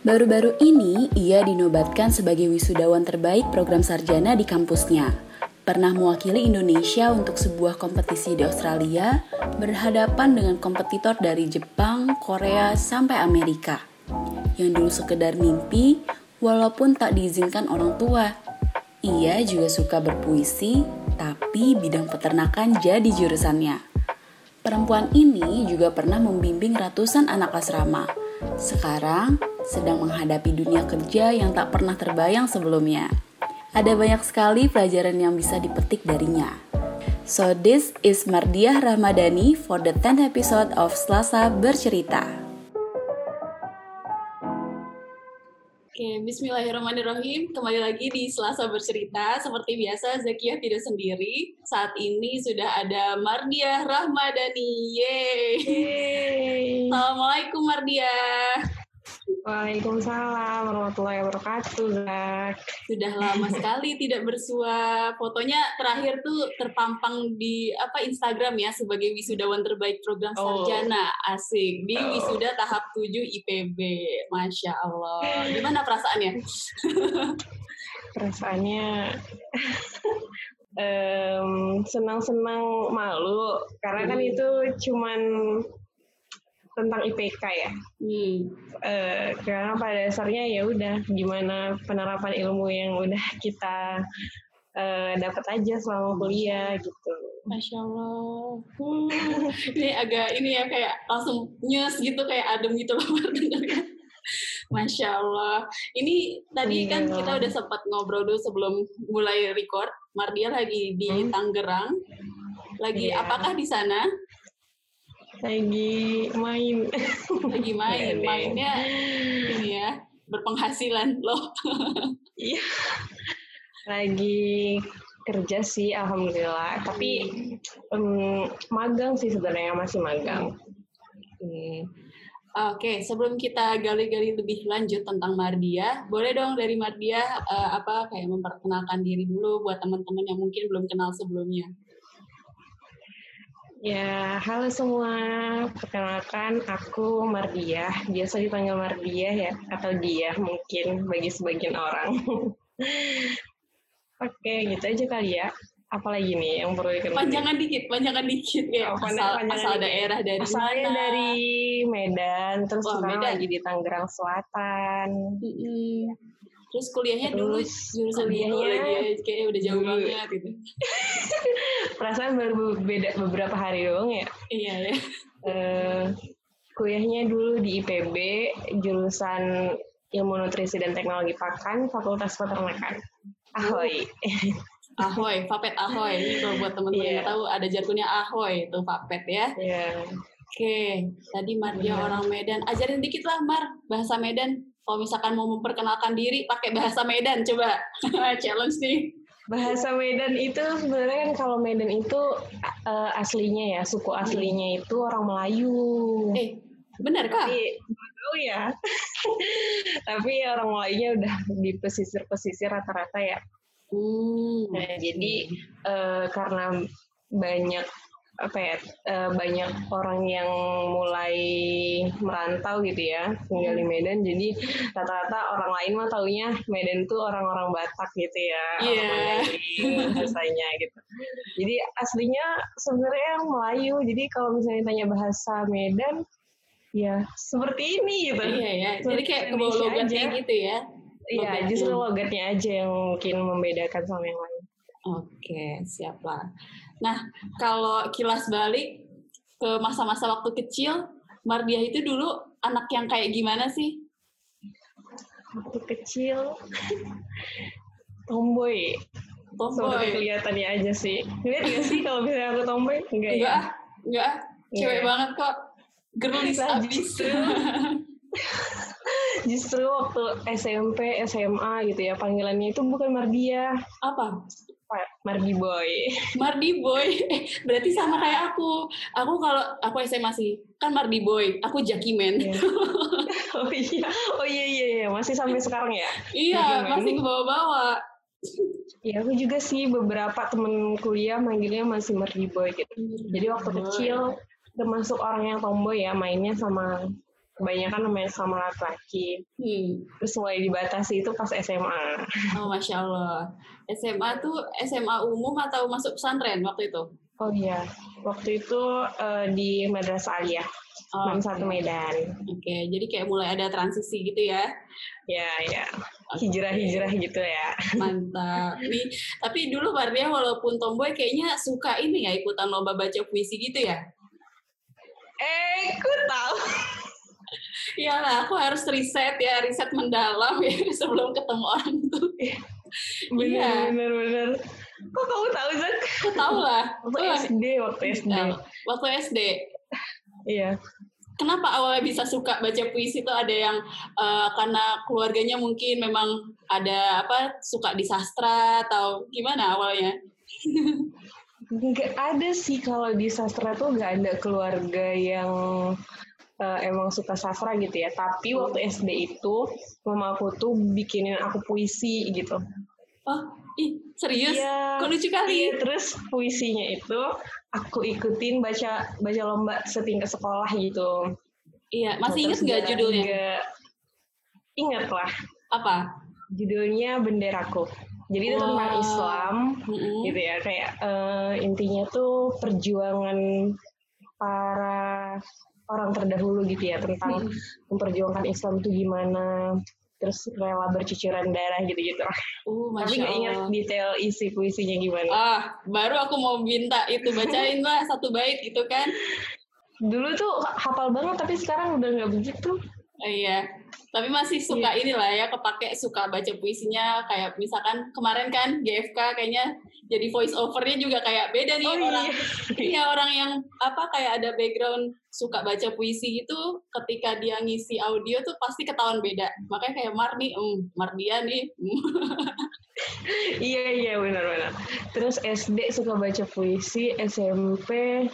Baru-baru ini, ia dinobatkan sebagai wisudawan terbaik program sarjana di kampusnya. Pernah mewakili Indonesia untuk sebuah kompetisi di Australia, berhadapan dengan kompetitor dari Jepang, Korea, sampai Amerika. Yang dulu sekedar mimpi, walaupun tak diizinkan orang tua. Ia juga suka berpuisi, tapi bidang peternakan jadi jurusannya. Perempuan ini juga pernah membimbing ratusan anak asrama. Sekarang sedang menghadapi dunia kerja yang tak pernah terbayang sebelumnya. Ada banyak sekali pelajaran yang bisa dipetik darinya. So this is Mardiah Ramadhani for the 10th episode of Selasa Bercerita. Oke, Bismillahirrahmanirrahim. Kembali lagi di Selasa Bercerita. Seperti biasa, Zakia tidak sendiri. Saat ini sudah ada Mardiah Rahmadani. Yeay! Assalamualaikum Mardiah. Waalaikumsalam warahmatullahi wabarakatuh, Zak. Sudah lama sekali tidak bersua. Fotonya terakhir tuh terpampang di apa Instagram ya sebagai wisudawan terbaik program oh. sarjana. Asik di oh. wisuda tahap 7 IPB. Masya Allah. Gimana perasaannya? Perasaannya um, senang-senang malu karena kan hmm. itu cuman tentang IPK ya. Hmm. Uh, karena pada dasarnya ya udah gimana penerapan ilmu yang udah kita uh, dapat aja selama kuliah gitu. Masya Allah. Hmm. ini agak ini ya kayak langsung nyes gitu kayak adem gitu loh Masya Allah. Ini tadi iya. kan kita udah sempat ngobrol dulu sebelum mulai record. Mardia lagi di hmm. Tangerang. Lagi yeah. apakah di sana? Lagi main. Lagi main mainnya ini ya berpenghasilan loh iya. Lagi kerja sih alhamdulillah. Tapi um, magang sih sebenarnya masih magang. Hmm. Oke, sebelum kita gali-gali lebih lanjut tentang Mardia, boleh dong dari Mardia uh, apa kayak memperkenalkan diri dulu buat teman-teman yang mungkin belum kenal sebelumnya. Ya, halo semua. Perkenalkan, aku Mardiah. Biasa dipanggil Mardiah ya, atau dia mungkin bagi sebagian orang. Oke, gitu aja kali ya. Apalagi nih yang perlu dikenal? Panjangan dikit, panjangan dikit ya. Oh, asal, asal daerah dari Asalnya mana? dari Medan, terus oh, Medan. lagi di Tangerang Selatan. Mm -hmm. Terus kuliahnya Terus, dulu jurusan kuliahnya lagi ya, kayak udah jauh dulu. banget gitu. Perasaan baru beda beberapa hari doang ya. Iya ya. Uh, kuliahnya dulu di IPB jurusan Ilmu Nutrisi dan Teknologi Pakan, Fakultas Peternakan. Ahoy. Ahoy, Fapet Ahoy. Kalau buat teman-teman yeah. yang tahu ada jargonnya Ahoy itu Fapet ya. Iya. Yeah. Oke, tadi Mardia yeah. orang Medan. Ajarin dikit lah Mar, bahasa Medan kalau misalkan mau memperkenalkan diri pakai bahasa Medan coba. Challenge nih. Bahasa Medan itu sebenarnya kan kalau Medan itu uh, aslinya ya suku aslinya itu orang Melayu. Eh benar kah tapi tahu ya. Tapi orang Melayunya udah di pesisir pesisir rata-rata ya. Hmm. nah jadi uh, karena banyak apa ya uh, banyak orang yang mulai merantau gitu ya tinggal di Medan. Jadi rata-rata orang lain mah taunya Medan tuh orang-orang Batak gitu ya yeah. bahasanya gitu. Jadi aslinya sebenarnya Melayu. Jadi kalau misalnya tanya bahasa Medan ya seperti ini gitu. Iya ya. Jadi kayak kebawa logatnya gitu ya iya justru logatnya aja yang mungkin membedakan sama yang lain. Oke siap lah Nah, kalau kilas balik ke masa-masa waktu kecil, Mardiah itu dulu anak yang kayak gimana sih? Waktu kecil, tomboy. Tomboy. Seperti kelihatannya aja sih. Lihat gak sih kalau misalnya aku tomboy? Enggak, ya? enggak ya? Enggak, cewek yeah. banget kok. Girlis nah, abis. Justru, justru waktu SMP, SMA gitu ya, panggilannya itu bukan Mardia. Apa? Mardi Boy. Mardi Boy. Eh, berarti sama kayak aku. Aku kalau aku SMA sih, kan Mardi Boy. Aku Jackie Man. Yeah. oh iya. Oh iya iya iya, masih sampai sekarang ya? iya, masih ke bawah-bawah. Iya, aku juga sih beberapa temen kuliah manggilnya masih Mardi Boy gitu. Jadi waktu kecil termasuk orang yang tomboy ya, mainnya sama kebanyakan namanya sama laki-laki. Hmm. Terus mulai dibatasi itu pas SMA. Oh, Masya Allah. SMA tuh SMA umum atau masuk pesantren waktu itu? Oh iya, waktu itu uh, di Madrasah Aliyah, oh, satu okay. Medan. Oke, okay. jadi kayak mulai ada transisi gitu ya? Ya, ya. Hijrah-hijrah gitu ya. Mantap. Nih, tapi dulu Mardia walaupun tomboy kayaknya suka ini ya ikutan lomba baca puisi gitu ya? Eh, aku tahu. Iyalah, aku harus riset ya, riset mendalam ya sebelum ketemu orang tuh. Bener, iya. bener, bener. Kok kamu tahu, Zak? Aku tahu lah. Waktu SD, waktu SD. waktu SD. Iya. Kenapa awalnya bisa suka baca puisi itu ada yang uh, karena keluarganya mungkin memang ada apa suka di sastra atau gimana awalnya? Gak ada sih kalau di sastra tuh gak ada keluarga yang uh, emang suka sastra gitu ya. Tapi waktu SD itu mama aku tuh bikinin aku puisi gitu. Oh, ih, serius? Iya, Kok lucu kali? Iya, terus puisinya itu aku ikutin baca baca lomba setingkat sekolah gitu. Iya, masih ingat nggak judulnya? Gak, ingat lah. Apa? Judulnya Benderaku. Jadi itu tentang Islam, mm-hmm. gitu ya. Kayak uh, intinya tuh perjuangan para orang terdahulu gitu ya tentang hmm. memperjuangkan Islam itu gimana terus rela bercucuran darah gitu-gitu. Uh, Tapi nggak ingat detail isi puisinya gimana. Ah, baru aku mau minta itu bacain lah satu bait gitu kan. Dulu tuh hafal banget tapi sekarang udah nggak begitu. Iya. Tapi masih suka yeah. inilah ya kepake suka baca puisinya kayak misalkan kemarin kan GFK kayaknya jadi voice overnya juga kayak beda nih oh, iya. orang iya. iya orang yang apa kayak ada background suka baca puisi itu ketika dia ngisi audio tuh pasti ketahuan beda makanya kayak Mar nih um, Mardia nih iya iya benar-benar terus SD suka baca puisi SMP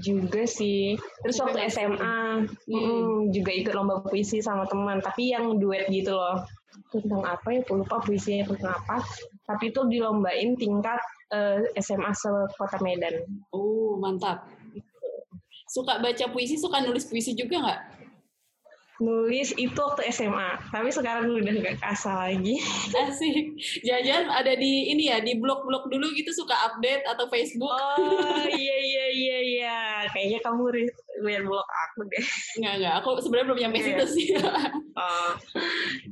juga sih terus waktu SMA hmm. Hmm, juga ikut lomba puisi sama teman tapi yang duet gitu loh tentang apa ya aku lupa puisinya tentang apa tapi itu dilombain tingkat uh, eh, SMA sekota Medan oh mantap suka baca puisi suka nulis puisi juga nggak nulis itu waktu SMA, tapi sekarang udah gak kasar lagi. Asik. Jajan ada di ini ya, di blog-blog dulu gitu suka update atau Facebook. Oh iya iya. Kayaknya kamu lihat blog aku deh. Enggak enggak, aku sebenarnya belum nyampe yeah. situ sih. oh.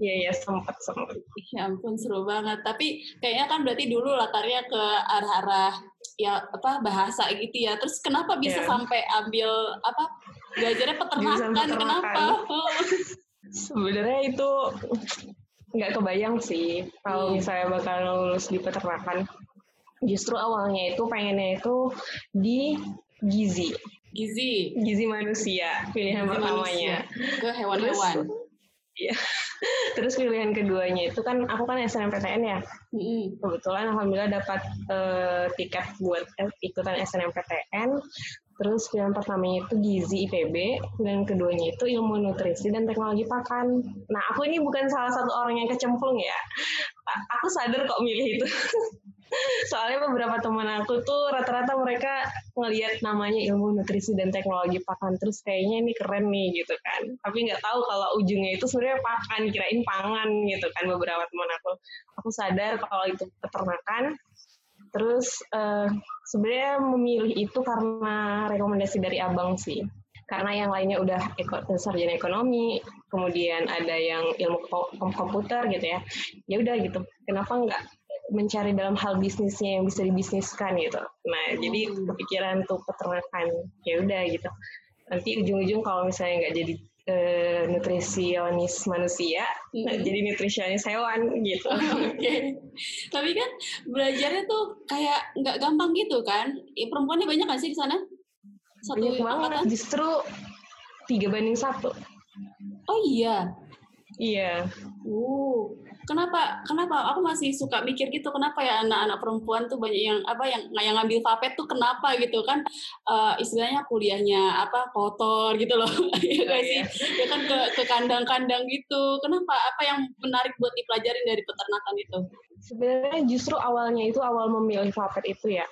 Iya iya sempat sempat. Ya ampun seru banget. Tapi kayaknya kan berarti dulu latarnya ke arah-arah ya apa bahasa gitu ya. Terus kenapa bisa yeah. sampai ambil apa belajarnya peternakan, peternakan. kenapa? Sebenarnya itu nggak kebayang sih kalau hmm. misalnya bakal lulus di peternakan. Justru awalnya itu pengennya itu di gizi. Gizi. Gizi manusia pilihan gizi pertamanya. Manusia. Ke hewan-hewan. Iya. Terus pilihan keduanya itu kan aku kan SNMPTN ya. Mm-hmm. Kebetulan alhamdulillah dapat uh, tiket buat ikutan SNMPTN. Terus pilihan pertamanya itu gizi IPB dan keduanya itu ilmu nutrisi dan teknologi pakan. Nah, aku ini bukan salah satu orang yang kecemplung ya. Aku sadar kok milih itu. Soalnya beberapa teman aku tuh rata-rata mereka ngelihat namanya ilmu nutrisi dan teknologi pakan terus kayaknya ini keren nih gitu kan. Tapi nggak tahu kalau ujungnya itu sebenarnya pakan, kirain pangan gitu kan beberapa teman aku. Aku sadar kalau itu peternakan. Terus uh, sebenarnya memilih itu karena rekomendasi dari abang sih karena yang lainnya udah eko, sarjana ekonomi kemudian ada yang ilmu komputer gitu ya ya udah gitu kenapa nggak mencari dalam hal bisnisnya yang bisa dibisniskan gitu nah hmm. jadi kepikiran tuh peternakan ya udah gitu nanti ujung-ujung kalau misalnya nggak jadi uh, nutrisionis manusia, hmm. jadi nutrisionis hewan gitu. Oke. Okay. Tapi kan belajarnya tuh kayak nggak gampang gitu kan? Ya, perempuannya banyak nggak sih di sana? Satu banyak banget. Justru tiga banding satu. Oh iya. Iya. Uh, kenapa kenapa? Aku masih suka mikir gitu kenapa ya anak-anak perempuan tuh banyak yang apa yang yang ngambil vapet tuh kenapa gitu kan? Uh, istilahnya kuliahnya apa kotor gitu loh. Ya sih? Ya kan ke ke kandang-kandang gitu. Kenapa? Apa yang menarik buat dipelajarin dari peternakan itu? Sebenarnya justru awalnya itu awal memilih vapet itu ya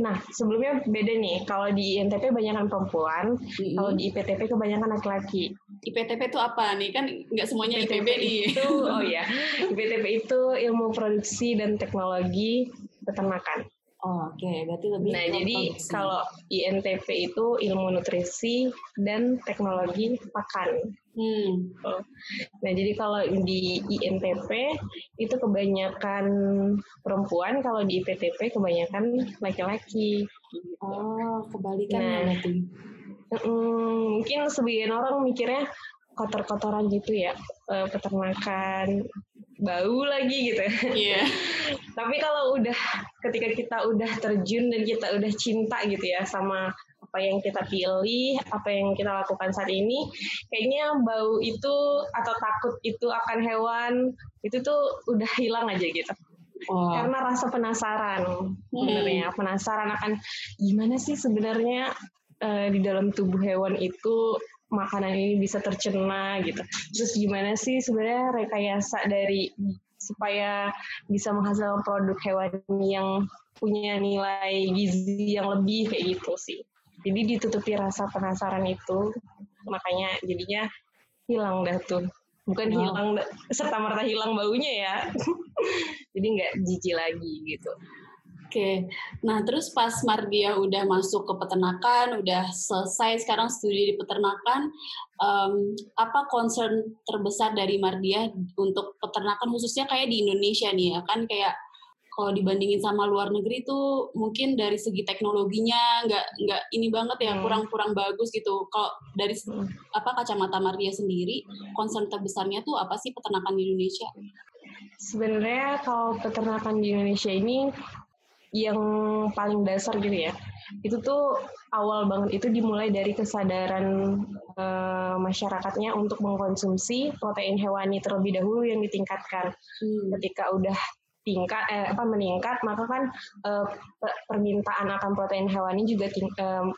nah sebelumnya beda nih. Kalau di INTP kebanyakan perempuan mm-hmm. kalau di IPTP kebanyakan laki-laki. IPTP itu apa? Nih kan nggak semuanya IPB nih. itu oh ya IPTP itu ilmu produksi dan teknologi peternakan Oh, Oke, okay. berarti lebih. Nah, jadi kalau INTP itu ilmu nutrisi dan teknologi pakan. Hmm. Oh. Nah, jadi kalau di INTP itu kebanyakan perempuan, kalau di IPTP kebanyakan laki-laki. Oh, kebalikan nah, berarti. Mm, mungkin sebagian orang mikirnya kotor-kotoran gitu ya, eh, peternakan bau lagi gitu. Iya. Yeah. Tapi kalau udah ketika kita udah terjun dan kita udah cinta gitu ya sama apa yang kita pilih, apa yang kita lakukan saat ini, kayaknya bau itu atau takut itu akan hewan itu tuh udah hilang aja gitu. Oh. Karena rasa penasaran, sebenarnya hmm. penasaran akan gimana sih sebenarnya uh, di dalam tubuh hewan itu makanan ini bisa tercerna gitu. Terus gimana sih sebenarnya rekayasa dari supaya bisa menghasilkan produk hewan yang punya nilai gizi yang lebih kayak gitu sih. Jadi ditutupi rasa penasaran itu, makanya jadinya hilang dah tuh. Bukan wow. hilang serta merta hilang baunya ya. Jadi nggak jijik lagi gitu. Oke, nah terus pas Mardia udah masuk ke peternakan, udah selesai sekarang studi di peternakan, um, apa concern terbesar dari Mardia untuk peternakan khususnya kayak di Indonesia nih ya kan kayak kalau dibandingin sama luar negeri tuh mungkin dari segi teknologinya nggak nggak ini banget ya hmm. kurang-kurang bagus gitu. Kalau dari hmm. apa kacamata Mardia sendiri, concern terbesarnya tuh apa sih peternakan di Indonesia? Sebenarnya kalau peternakan di Indonesia ini yang paling dasar gitu ya. Itu tuh awal banget itu dimulai dari kesadaran uh, masyarakatnya untuk mengkonsumsi protein hewani terlebih dahulu yang ditingkatkan. Hmm. ketika udah tingkat eh, apa meningkat maka kan uh, permintaan akan protein hewani juga ting, uh,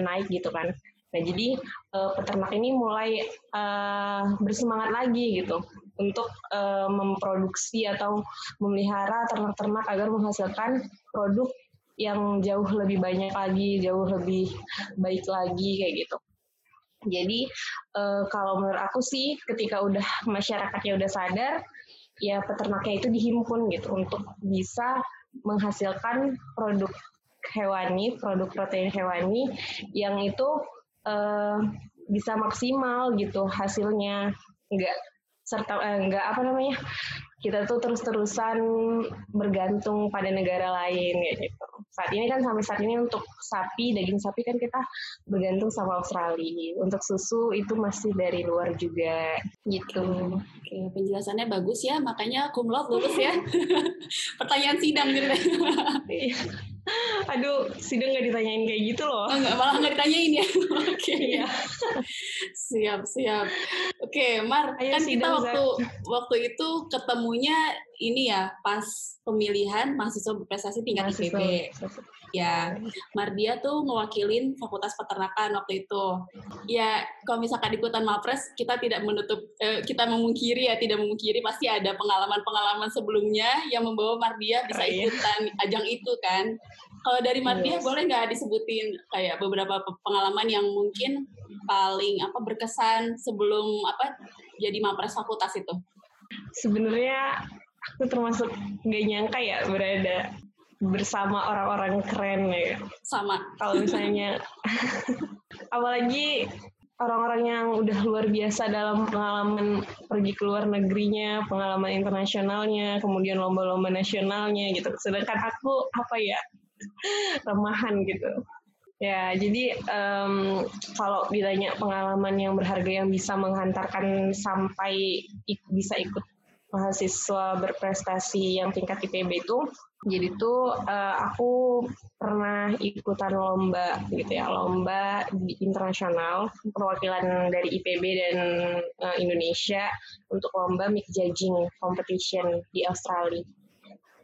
naik gitu kan nah jadi uh, peternak ini mulai uh, bersemangat lagi gitu untuk uh, memproduksi atau memelihara ternak-ternak agar menghasilkan produk yang jauh lebih banyak lagi, jauh lebih baik lagi kayak gitu. Jadi uh, kalau menurut aku sih ketika udah masyarakatnya udah sadar, ya peternaknya itu dihimpun gitu untuk bisa menghasilkan produk hewani, produk protein hewani yang itu uh, bisa maksimal gitu hasilnya, nggak serta eh, enggak apa namanya kita tuh terus-terusan bergantung pada negara lain ya gitu. Saat ini kan sampai saat ini untuk sapi, daging sapi kan kita bergantung sama Australia. Untuk susu itu masih dari luar juga gitu. Oke, penjelasannya bagus ya, makanya kumlot lulus ya. Pertanyaan sidang gitu. Aduh, sidang nggak ditanyain kayak gitu loh. Oh, nggak malah nggak ditanyain ya. Oke. Okay. Iya. siap, siap. Oke, okay, Mar, Ayo, kan kita waktu waktu itu ketemunya ini ya pas pemilihan mahasiswa berprestasi tingkat mahasiswa. IPB. Ya, Mardia tuh mewakilin Fakultas Peternakan waktu itu. Ya, kalau misalkan ikutan Mapres, kita tidak menutup, eh, kita memungkiri ya, tidak memungkiri pasti ada pengalaman-pengalaman sebelumnya yang membawa Mardia bisa iya. ikutan ajang itu kan. Kalau dari Mardia yes. boleh nggak disebutin kayak beberapa pengalaman yang mungkin paling apa berkesan sebelum apa jadi Mapres Fakultas itu? Sebenarnya aku termasuk nggak nyangka ya berada bersama orang-orang keren ya. Sama. Kalau misalnya, apalagi orang-orang yang udah luar biasa dalam pengalaman pergi ke luar negerinya, pengalaman internasionalnya, kemudian lomba-lomba nasionalnya gitu. Sedangkan aku apa ya remahan gitu. Ya, jadi um, kalau ditanya pengalaman yang berharga yang bisa menghantarkan sampai ik bisa ikut mahasiswa berprestasi yang tingkat IPB itu jadi tuh uh, aku pernah ikutan lomba gitu ya lomba di internasional perwakilan dari IPB dan uh, Indonesia untuk lomba mic judging competition di Australia.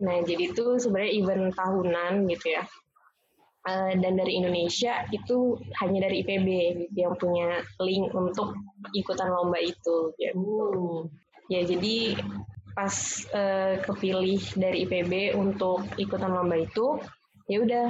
Nah jadi itu sebenarnya event tahunan gitu ya. Uh, dan dari Indonesia itu hanya dari IPB gitu, yang punya link untuk ikutan lomba itu. Gitu. Ya jadi pas uh, kepilih dari IPB untuk ikutan lomba itu, ya udah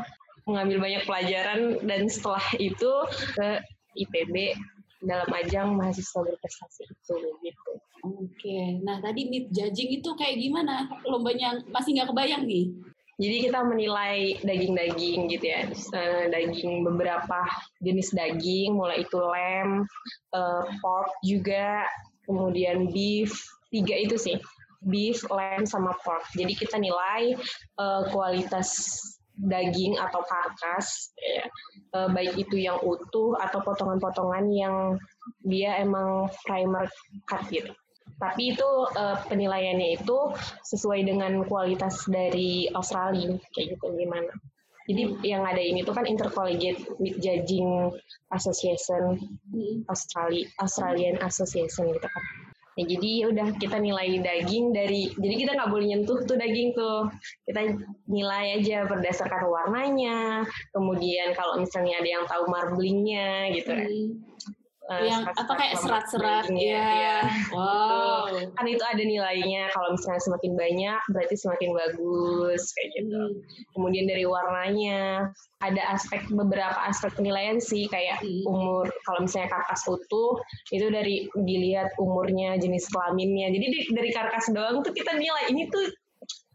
mengambil banyak pelajaran dan setelah itu ke IPB dalam ajang mahasiswa berprestasi itu gitu. Oke, nah tadi mid judging itu kayak gimana? Lombanya masih nggak kebayang nih? Jadi kita menilai daging-daging gitu ya, daging beberapa jenis daging, mulai itu lamb, uh, pork juga, kemudian beef, tiga itu sih, beef, lamb, sama pork. Jadi kita nilai uh, kualitas daging atau karkas, ya, uh, baik itu yang utuh atau potongan-potongan yang dia emang primer cut gitu tapi itu uh, penilaiannya itu sesuai dengan kualitas dari Australia kayak gitu gimana jadi yang ada ini tuh kan Intercollegiate Meat Judging Association hmm. Australia Australian Association gitu kan Ya, jadi udah kita nilai daging dari jadi kita nggak boleh nyentuh tuh daging tuh. Kita nilai aja berdasarkan warnanya kemudian kalau misalnya ada yang tahu marblingnya gitu. Kan uh, yang apa kayak serat-serat ya. ya. Wow. Gitu. Kan itu ada nilainya. Kalau misalnya semakin banyak berarti semakin bagus kayak gitu. Hmm. Kemudian dari warnanya ada aspek beberapa aspek penilaian sih kayak hmm. umur. Kalau misalnya karkas utuh itu dari dilihat umurnya, jenis kelaminnya. Jadi di, dari karkas doang tuh kita nilai ini tuh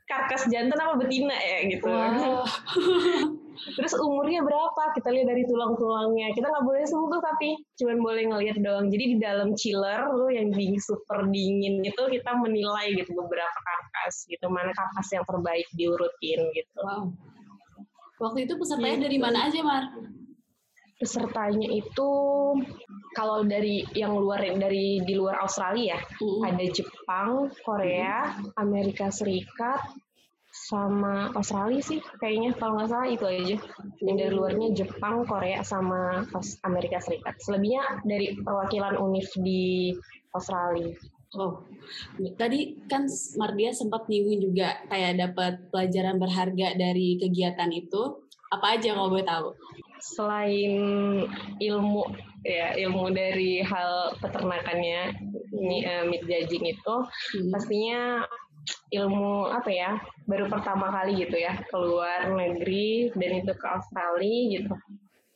karkas jantan apa betina ya gitu. Wow. Terus umurnya berapa? Kita lihat dari tulang-tulangnya. Kita nggak boleh sentuh tapi cuman boleh ngelihat doang. Jadi di dalam chiller tuh yang dingin super dingin itu kita menilai gitu beberapa karkas gitu mana karkas yang terbaik diurutin gitu. Wow. Waktu itu pesertanya gitu. dari mana aja, Mar? Pesertanya itu kalau dari yang luar dari di luar Australia hmm. ada Jepang, Korea, hmm. Amerika Serikat, sama Australia sih kayaknya kalau nggak salah itu aja yang dari luarnya Jepang Korea sama Amerika Serikat selebihnya dari perwakilan UNIF di Australia Oh, tadi kan Mardia sempat nyinggung juga kayak dapat pelajaran berharga dari kegiatan itu. Apa aja kalau boleh tahu? Selain ilmu ya ilmu dari hal peternakannya ini uh, meat judging itu, hmm. pastinya ilmu apa ya baru pertama kali gitu ya keluar negeri dan itu ke Australia gitu.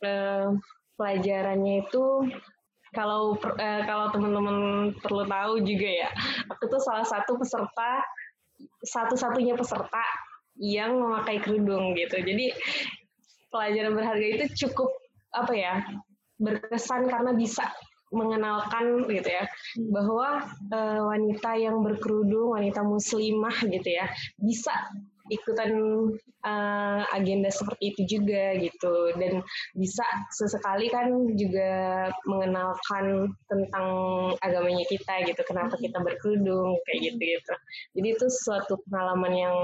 Uh, pelajarannya itu kalau uh, kalau teman-teman perlu tahu juga ya aku tuh salah satu peserta satu-satunya peserta yang memakai kerudung gitu. Jadi pelajaran berharga itu cukup apa ya berkesan karena bisa mengenalkan gitu ya bahwa uh, wanita yang berkerudung, wanita muslimah gitu ya bisa ikutan uh, agenda seperti itu juga gitu. Dan bisa sesekali kan juga mengenalkan tentang agamanya kita gitu kenapa kita berkerudung kayak gitu gitu jadi itu suatu pengalaman yang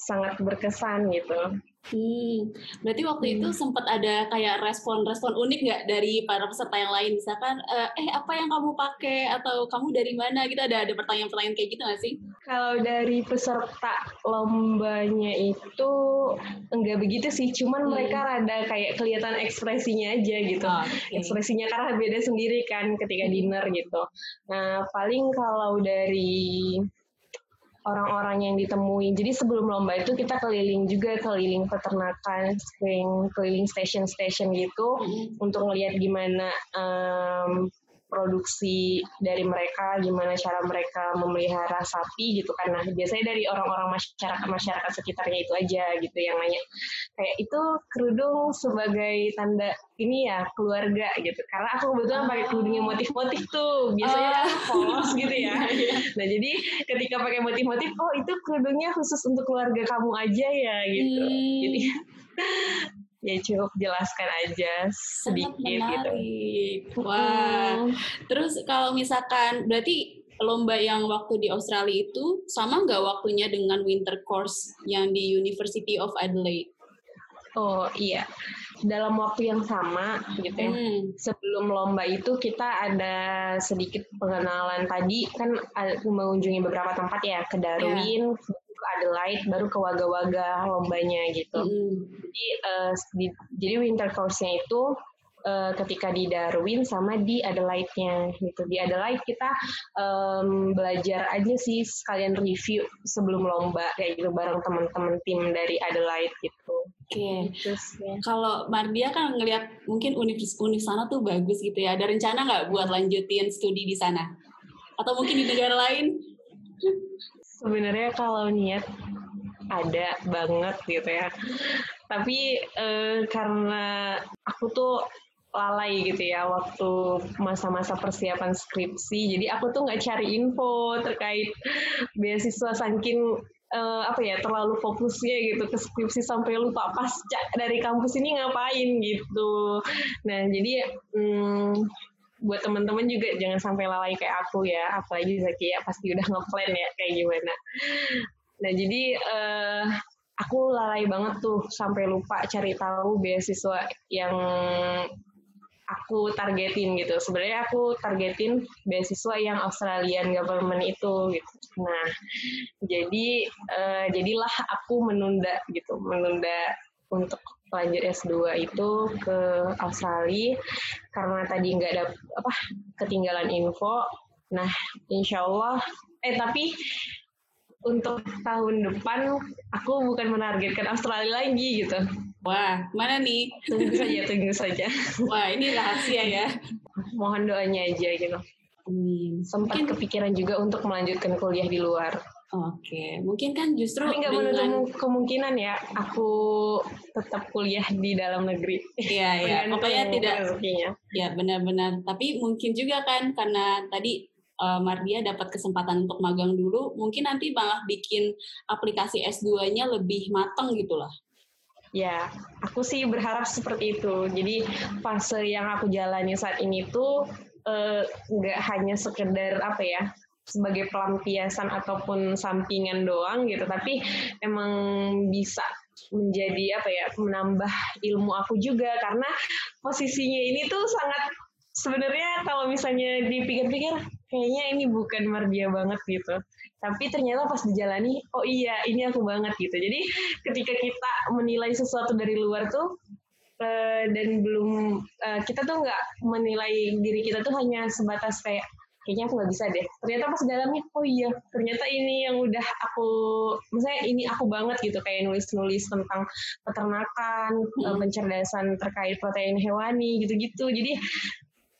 sangat berkesan gitu Hmm, berarti waktu hmm. itu sempat ada kayak respon-respon unik nggak dari para peserta yang lain? Misalkan, eh, eh apa yang kamu pakai atau kamu dari mana? Gitu ada ada pertanyaan-pertanyaan kayak gitu nggak sih? Kalau dari peserta lombanya itu enggak begitu sih, cuman hmm. mereka rada kayak kelihatan ekspresinya aja gitu. Oh, okay. Ekspresinya karena beda sendiri kan ketika hmm. dinner gitu. Nah paling kalau dari orang-orang yang ditemui. Jadi sebelum lomba itu kita keliling juga keliling peternakan, keliling keliling station-station gitu mm-hmm. untuk melihat gimana um, produksi dari mereka, gimana cara mereka memelihara sapi gitu kan. Nah, biasanya dari orang-orang masyarakat-masyarakat sekitarnya itu aja gitu yang nanya. Kayak itu kerudung sebagai tanda ini ya keluarga gitu. Karena aku kebetulan pakai kerudung yang motif-motif tuh. Biasanya kan polos gitu ya. Nah, jadi ketika pakai motif-motif, oh itu kerudungnya khusus untuk keluarga kamu aja ya gitu. Hmm. Jadi ya cukup jelaskan aja sedikit gitu. gitu. Wah. Hmm. Terus kalau misalkan berarti lomba yang waktu di Australia itu sama nggak waktunya dengan winter course yang di University of Adelaide? Oh iya, dalam waktu yang sama gitu ya. Hmm. Sebelum lomba itu kita ada sedikit pengenalan tadi kan mengunjungi beberapa tempat ya ke Darwin, yeah Adelaide baru ke Waga-Waga lombanya gitu. Mm. Jadi uh, di, jadi winter course-nya itu uh, ketika di Darwin sama di Adelaide-nya gitu. Di Adelaide kita um, belajar aja sih sekalian review sebelum lomba kayak gitu bareng teman-teman tim dari Adelaide gitu. Oke. Okay. ya. Kalau Mardia kan ngelihat mungkin universitas sana tuh bagus gitu ya. Ada rencana nggak buat lanjutin studi di sana? Atau mungkin di negara lain? Sebenarnya kalau niat ada banget gitu ya. Tapi eh, karena aku tuh lalai gitu ya waktu masa-masa persiapan skripsi. Jadi aku tuh nggak cari info terkait beasiswa saking uh, apa ya terlalu fokusnya gitu ke skripsi sampai lupa pasca dari kampus ini ngapain gitu. Nah jadi hmm, buat teman-teman juga jangan sampai lalai kayak aku ya, apalagi Zaki ya pasti udah ngeplan ya kayak gimana. Nah jadi uh, aku lalai banget tuh sampai lupa cari tahu beasiswa yang aku targetin gitu. Sebenarnya aku targetin beasiswa yang Australian government itu gitu. Nah, jadi uh, jadilah aku menunda gitu, menunda untuk lanjut S2 itu ke Australia karena tadi nggak ada apa ketinggalan info. Nah, insya Allah, eh tapi untuk tahun depan aku bukan menargetkan Australia lagi gitu. Wah, mana nih? Tunggu saja, tunggu saja. Wah, ini rahasia ya. Mohon doanya aja gitu. Amin. Sempat mungkin... kepikiran juga untuk melanjutkan kuliah di luar. Oke, mungkin kan justru Tapi nggak dengan... menutup kemungkinan ya aku tetap kuliah di dalam negeri. Iya, iya. Pokoknya tidak. Ya, benar-benar. Tapi mungkin juga kan karena tadi uh, Mardia dapat kesempatan untuk magang dulu, mungkin nanti malah bikin aplikasi S2-nya lebih matang gitu lah. Ya, aku sih berharap seperti itu. Jadi fase yang aku jalani saat ini tuh eh, nggak uh, hanya sekedar apa ya sebagai pelampiasan ataupun sampingan doang gitu, tapi emang bisa menjadi apa ya menambah ilmu aku juga karena posisinya ini tuh sangat sebenarnya kalau misalnya dipikir-pikir kayaknya ini bukan Mardia banget gitu. Tapi ternyata pas dijalani, oh iya ini aku banget gitu. Jadi ketika kita menilai sesuatu dari luar tuh uh, dan belum uh, kita tuh nggak menilai diri kita tuh hanya sebatas kayak kayaknya aku nggak bisa deh. Ternyata pas dalamnya, oh iya, ternyata ini yang udah aku, misalnya ini aku banget gitu, kayak nulis-nulis tentang peternakan, hmm. pencerdasan terkait protein hewani gitu-gitu. Jadi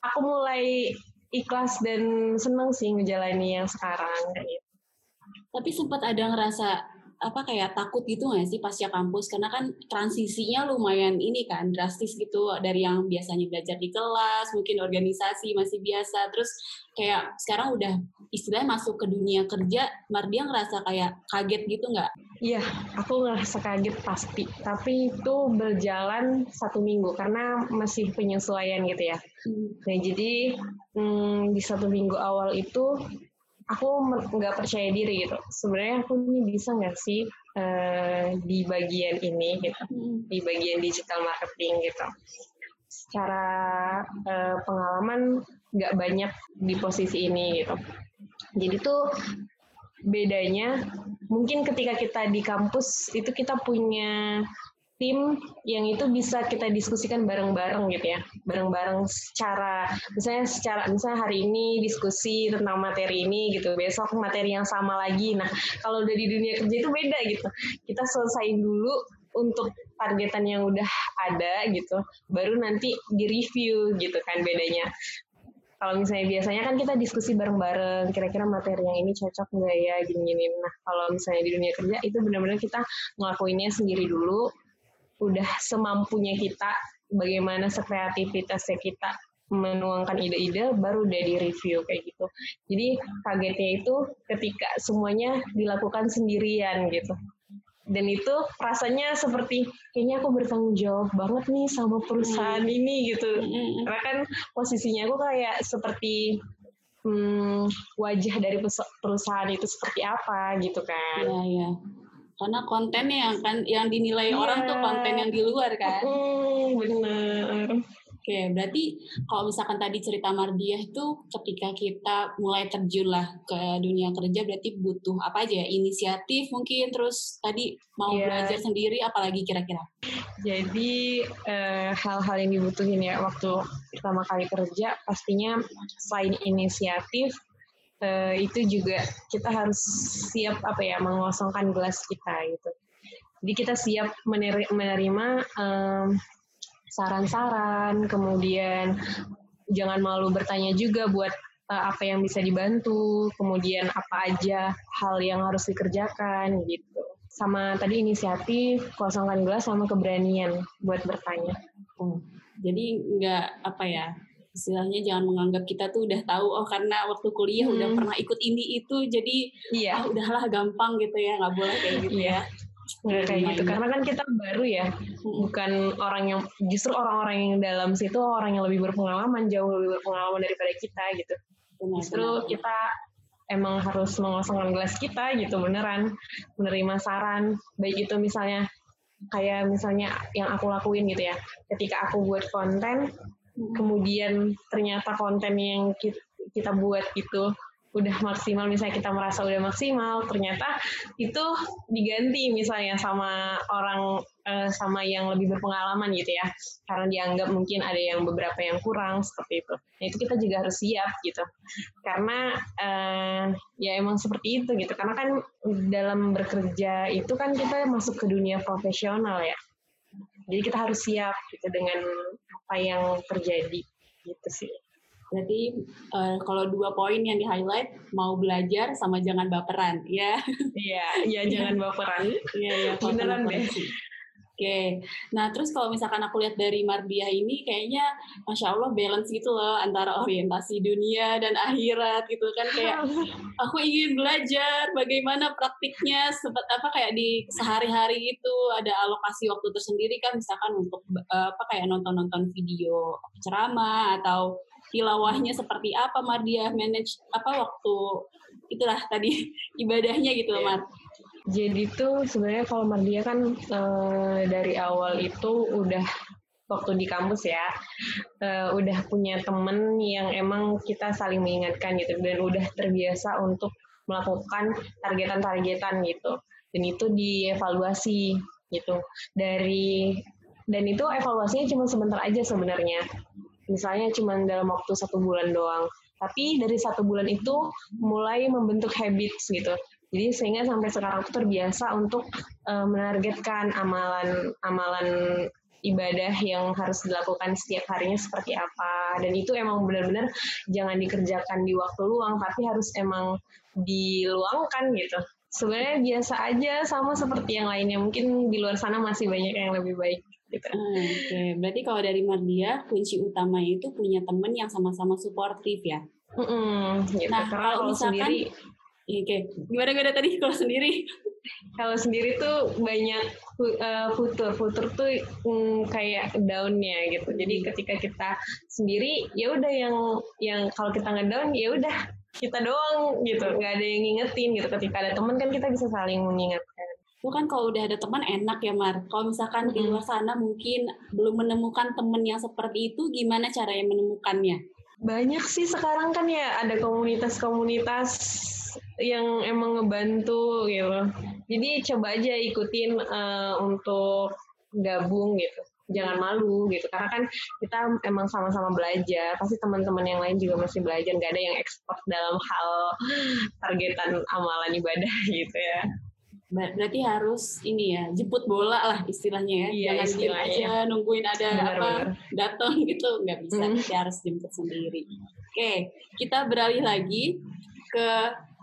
aku mulai ikhlas dan seneng sih ngejalani yang sekarang gitu. Tapi sempat ada ngerasa apa kayak takut gitu nggak sih pasca kampus karena kan transisinya lumayan ini kan drastis gitu dari yang biasanya belajar di kelas mungkin organisasi masih biasa terus kayak sekarang udah istilahnya masuk ke dunia kerja Mardia ngerasa kayak kaget gitu nggak? Iya aku ngerasa kaget pasti tapi itu berjalan satu minggu karena masih penyesuaian gitu ya hmm. nah jadi hmm, di satu minggu awal itu aku nggak percaya diri gitu. Sebenarnya aku ini bisa nggak sih uh, di bagian ini gitu, hmm. di bagian digital marketing gitu. Secara uh, pengalaman nggak banyak di posisi ini gitu. Jadi tuh bedanya mungkin ketika kita di kampus itu kita punya tim yang itu bisa kita diskusikan bareng-bareng gitu ya. Bareng-bareng secara misalnya secara misalnya hari ini diskusi tentang materi ini gitu besok materi yang sama lagi. Nah kalau udah di dunia kerja itu beda gitu. Kita selesaiin dulu untuk targetan yang udah ada gitu baru nanti di review gitu kan bedanya. Kalau misalnya biasanya kan kita diskusi bareng-bareng kira-kira materi yang ini cocok nggak ya gini-gini. Nah kalau misalnya di dunia kerja itu benar-benar kita ngelakuinnya sendiri dulu udah semampunya kita bagaimana sekreativitasnya kita menuangkan ide-ide baru udah di review kayak gitu. Jadi kagetnya itu ketika semuanya dilakukan sendirian gitu. Dan itu rasanya seperti kayaknya aku bertanggung jawab banget nih sama perusahaan hmm. ini gitu. Hmm. Karena kan posisinya aku kayak seperti hmm, wajah dari perusahaan itu seperti apa gitu kan. Iya, iya karena kontennya yang kan yang dinilai yeah. orang tuh konten yang di luar kan mm, bener Oke, berarti kalau misalkan tadi cerita Mardiah itu ketika kita mulai terjun lah ke dunia kerja berarti butuh apa aja ya? Inisiatif mungkin terus tadi mau yeah. belajar sendiri apalagi kira-kira? Jadi eh, hal-hal yang dibutuhin ya waktu pertama kali kerja pastinya selain inisiatif uh, itu juga kita harus siap apa ya mengosongkan gelas kita gitu. Jadi kita siap menerima um, saran-saran, kemudian jangan malu bertanya juga buat uh, apa yang bisa dibantu, kemudian apa aja hal yang harus dikerjakan gitu. Sama tadi inisiatif, kosongkan gelas sama keberanian buat bertanya. Hmm. Jadi nggak apa ya, istilahnya jangan menganggap kita tuh udah tahu oh karena waktu kuliah hmm. udah pernah ikut ini itu jadi iya. ah udahlah gampang gitu ya nggak boleh kayak gitu iya. ya nggak kayak gitu karena kan kita baru ya bukan orang yang justru orang-orang yang dalam situ orang yang lebih berpengalaman jauh lebih berpengalaman daripada kita gitu justru kita emang harus mengosongkan gelas kita gitu beneran menerima saran baik itu misalnya kayak misalnya yang aku lakuin gitu ya ketika aku buat konten kemudian ternyata konten yang kita buat itu udah maksimal misalnya kita merasa udah maksimal ternyata itu diganti misalnya sama orang uh, sama yang lebih berpengalaman gitu ya. Karena dianggap mungkin ada yang beberapa yang kurang seperti itu. Nah itu kita juga harus siap gitu. Karena uh, ya emang seperti itu gitu. Karena kan dalam bekerja itu kan kita masuk ke dunia profesional ya. Jadi kita harus siap gitu dengan apa yang terjadi gitu sih Berarti uh, kalau dua poin yang di highlight mau belajar sama jangan baperan, ya. Iya, iya jangan baperan. Iya, iya. Beneran deh. Oke, nah terus kalau misalkan aku lihat dari Mardia ini kayaknya masya Allah balance gitu loh antara orientasi dunia dan akhirat gitu kan. Kayak aku ingin belajar bagaimana praktiknya seperti apa kayak di sehari-hari itu ada alokasi waktu tersendiri kan misalkan untuk apa kayak nonton-nonton video ceramah atau tilawahnya seperti apa Mardia manage apa waktu itulah tadi ibadahnya gitu loh Mar. Jadi tuh sebenarnya kalau Mardia kan e, dari awal itu udah waktu di kampus ya e, udah punya temen yang emang kita saling mengingatkan gitu dan udah terbiasa untuk melakukan targetan-targetan gitu. Dan itu dievaluasi gitu. Dari dan itu evaluasinya cuma sebentar aja sebenarnya. Misalnya cuma dalam waktu satu bulan doang. Tapi dari satu bulan itu mulai membentuk habits gitu jadi sehingga sampai sekarang tuh terbiasa untuk uh, menargetkan amalan amalan ibadah yang harus dilakukan setiap harinya seperti apa dan itu emang benar-benar jangan dikerjakan di waktu luang tapi harus emang diluangkan gitu sebenarnya biasa aja sama seperti yang lainnya mungkin di luar sana masih banyak yang lebih baik gitu. Hmm, Oke, okay. berarti kalau dari Mardia kunci utama itu punya temen yang sama-sama suportif ya. Mm-hmm, gitu. Nah Karena kalau misalkan, sendiri, Oke, okay. gimana gimana tadi kalau sendiri? Kalau sendiri tuh banyak uh, futur, futur tuh um, kayak daunnya gitu. Jadi ketika kita sendiri, ya udah yang yang kalau kita nggak down, ya udah kita doang gitu, nggak ada yang ngingetin gitu. Ketika ada teman kan kita bisa saling mengingatkan itu kan kalau udah ada teman enak ya Mar. Kalau misalkan hmm. di luar sana mungkin belum menemukan teman yang seperti itu, gimana cara yang menemukannya? Banyak sih sekarang kan ya ada komunitas-komunitas yang emang ngebantu gitu. Jadi coba aja ikutin uh, untuk gabung gitu. Jangan malu gitu karena kan kita emang sama-sama belajar. Pasti teman-teman yang lain juga masih belajar. Gak ada yang ekspor dalam hal targetan amalan ibadah gitu ya berarti harus ini ya jemput bola lah istilahnya ya iya, jangan istilahnya. aja nungguin ada benar, apa datang gitu nggak bisa mm. kita harus jemput sendiri oke kita beralih lagi ke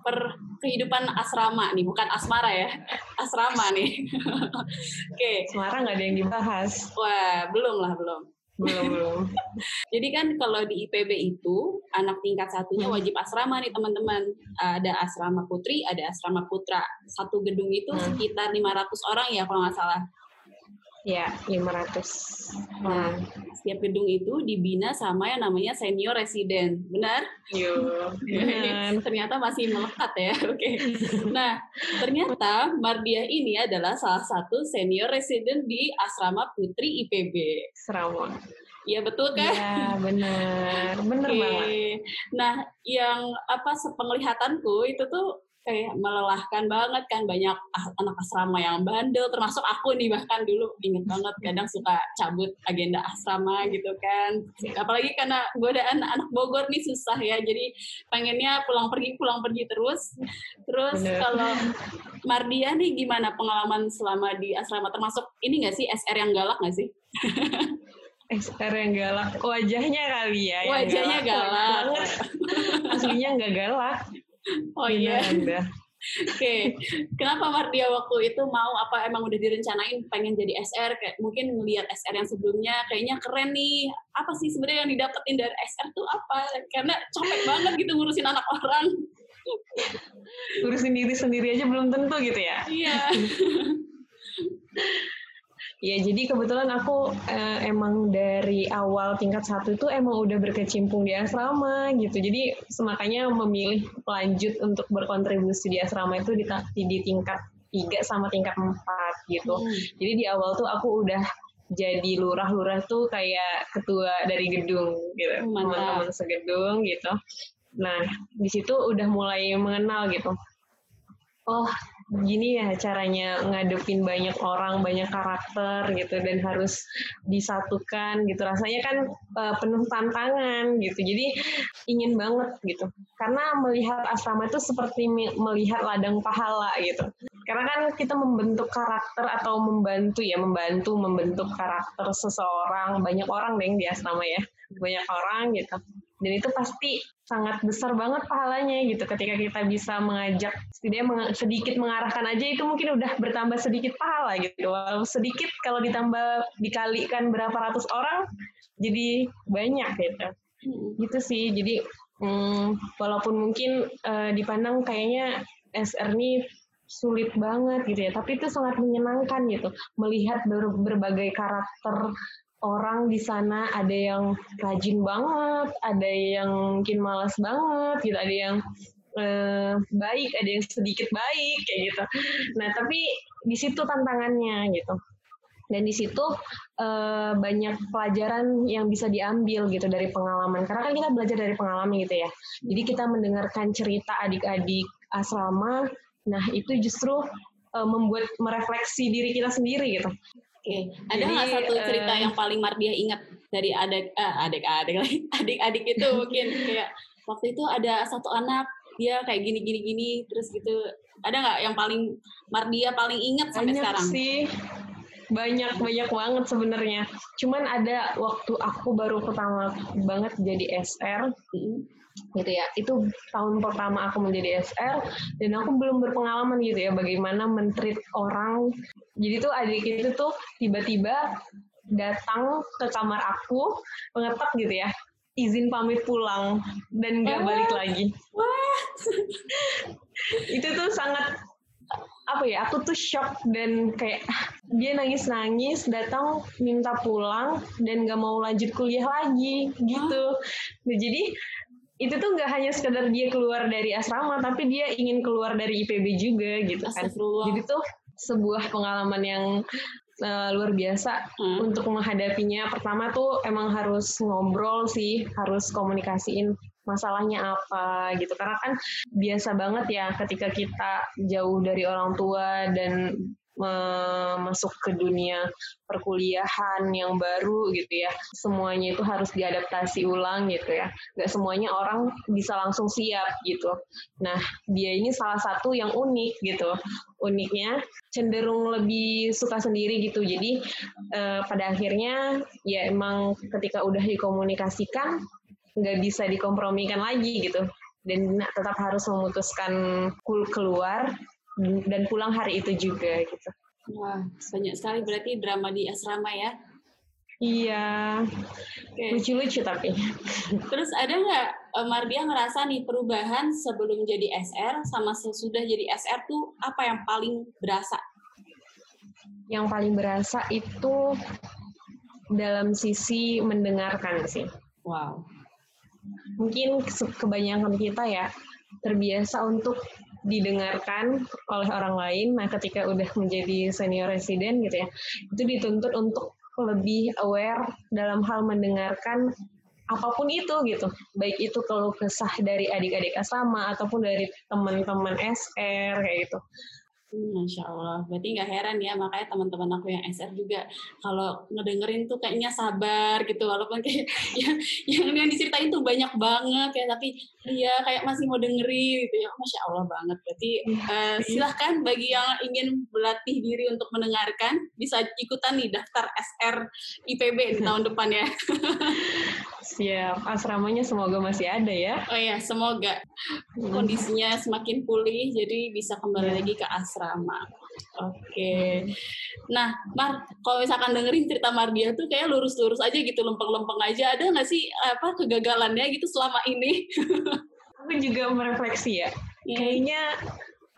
per kehidupan asrama nih bukan asmara ya asrama nih oke asmara nggak ada yang dibahas wah belum lah belum belum belum. Jadi kan kalau di IPB itu anak tingkat satunya hmm. wajib asrama nih teman-teman. Ada asrama putri, ada asrama putra. Satu gedung itu hmm. sekitar 500 orang ya kalau nggak salah. Ya, 500. Nah, setiap gedung itu dibina sama yang namanya senior resident. Benar? Yo, ternyata masih melekat ya. Oke. Okay. Nah, ternyata Mardia ini adalah salah satu senior resident di Asrama Putri IPB. Asrama. Iya betul kan? Iya benar, benar okay. banget. Nah, yang apa sepenglihatanku itu tuh kayak melelahkan banget kan banyak anak asrama yang bandel termasuk aku nih bahkan dulu inget banget kadang suka cabut agenda asrama gitu kan. Apalagi karena godaan anak Bogor nih susah ya jadi pengennya pulang pergi pulang pergi terus. Terus kalau Mardia nih gimana pengalaman selama di asrama? Termasuk ini nggak sih SR yang galak nggak sih? SR yang galak wajahnya kali ya wajahnya galak, galak. aslinya nggak galak Oh iya. Oke, okay. kenapa Mardia waktu itu mau apa emang udah direncanain pengen jadi SR kayak mungkin ngelihat SR yang sebelumnya kayaknya keren nih. Apa sih sebenarnya yang didapetin dari SR tuh apa? Karena capek banget gitu ngurusin anak orang. ngurusin diri sendiri aja belum tentu gitu ya. Iya. Ya, jadi kebetulan aku eh, emang dari awal tingkat satu itu emang udah berkecimpung di asrama gitu. Jadi semakanya memilih lanjut untuk berkontribusi di asrama itu di, di tingkat tiga sama tingkat empat gitu. Hmm. Jadi di awal tuh aku udah jadi lurah-lurah tuh kayak ketua dari gedung gitu, teman-teman segedung gitu. Nah, di situ udah mulai mengenal gitu. Oh, gini ya caranya ngadepin banyak orang, banyak karakter gitu dan harus disatukan gitu. Rasanya kan uh, penuh tantangan gitu. Jadi ingin banget gitu. Karena melihat asrama itu seperti melihat ladang pahala gitu. Karena kan kita membentuk karakter atau membantu ya, membantu membentuk karakter seseorang, banyak orang deh di asrama ya. Banyak orang gitu dan itu pasti sangat besar banget pahalanya gitu. Ketika kita bisa mengajak setidaknya sedikit mengarahkan aja itu mungkin udah bertambah sedikit pahala gitu. Walau sedikit kalau ditambah dikalikan berapa ratus orang jadi banyak gitu. Hmm. gitu sih. Jadi hmm, walaupun mungkin uh, dipandang kayaknya SR ini sulit banget gitu ya. Tapi itu sangat menyenangkan gitu. Melihat ber berbagai karakter orang di sana ada yang rajin banget, ada yang mungkin malas banget, gitu, ada yang eh, baik, ada yang sedikit baik kayak gitu. Nah, tapi di situ tantangannya gitu. Dan di situ eh, banyak pelajaran yang bisa diambil gitu dari pengalaman. Karena kan kita belajar dari pengalaman gitu ya. Jadi kita mendengarkan cerita adik-adik asrama, nah itu justru eh, membuat merefleksi diri kita sendiri gitu. Oke, ada nggak satu cerita uh, yang paling Mardia ingat dari adik uh, adik-adik lagi adik-adik itu mungkin? Kayak waktu itu ada satu anak dia kayak gini gini gini terus gitu. Ada nggak yang paling Mardia paling ingat sampai banyak sekarang? sih. Banyak banyak banget sebenarnya. Cuman ada waktu aku baru pertama banget jadi SR gitu ya. Itu tahun pertama aku menjadi SR dan aku belum berpengalaman gitu ya bagaimana mentreat orang. Jadi tuh adik itu tuh tiba-tiba datang ke kamar aku mengetok gitu ya izin pamit pulang dan nggak balik lagi. Itu tuh sangat apa ya aku tuh shock dan kayak dia nangis nangis datang minta pulang dan nggak mau lanjut kuliah lagi gitu. Nah, jadi itu tuh nggak hanya sekedar dia keluar dari asrama tapi dia ingin keluar dari IPB juga gitu kan. Jadi tuh sebuah pengalaman yang uh, luar biasa hmm. untuk menghadapinya. Pertama tuh emang harus ngobrol sih harus komunikasiin masalahnya apa gitu. Karena kan biasa banget ya ketika kita jauh dari orang tua dan masuk ke dunia perkuliahan yang baru gitu ya. Semuanya itu harus diadaptasi ulang gitu ya. Nggak semuanya orang bisa langsung siap gitu. Nah dia ini salah satu yang unik gitu. Uniknya cenderung lebih suka sendiri gitu. Jadi eh, pada akhirnya ya emang ketika udah dikomunikasikan nggak bisa dikompromikan lagi gitu. Dan tetap harus memutuskan keluar dan pulang hari itu juga gitu. Wah, banyak sekali berarti drama di asrama ya? Iya, lucu-lucu tapi. Terus ada nggak eh, Mardia ngerasa nih perubahan sebelum jadi SR sama sesudah jadi SR tuh apa yang paling berasa? Yang paling berasa itu dalam sisi mendengarkan sih. Wow. Mungkin kebanyakan kita ya terbiasa untuk didengarkan oleh orang lain. Nah, ketika udah menjadi senior resident gitu ya, itu dituntut untuk lebih aware dalam hal mendengarkan apa pun itu gitu baik itu kalau kesah dari adik-adik asrama ataupun dari teman-teman SR kayak gitu Masya Allah, berarti nggak heran ya makanya teman-teman aku yang SR juga kalau ngedengerin tuh kayaknya sabar gitu walaupun kayak yang yang, yang diceritain tuh banyak banget ya tapi iya kayak masih mau dengerin gitu ya. Masya Allah banget. Berarti uh, silahkan bagi yang ingin berlatih diri untuk mendengarkan bisa ikutan nih daftar SR IPB di tahun depan ya. Siap, asramanya semoga masih ada ya. Oh ya, semoga hmm. kondisinya semakin pulih jadi bisa kembali ya. lagi ke asrama. Oke. Okay. Nah, Mar, kalau misalkan dengerin cerita Mardia tuh kayak lurus-lurus aja gitu, lempeng-lempeng aja. Ada nggak sih apa kegagalannya gitu selama ini? aku juga merefleksi ya. Hmm. Kayaknya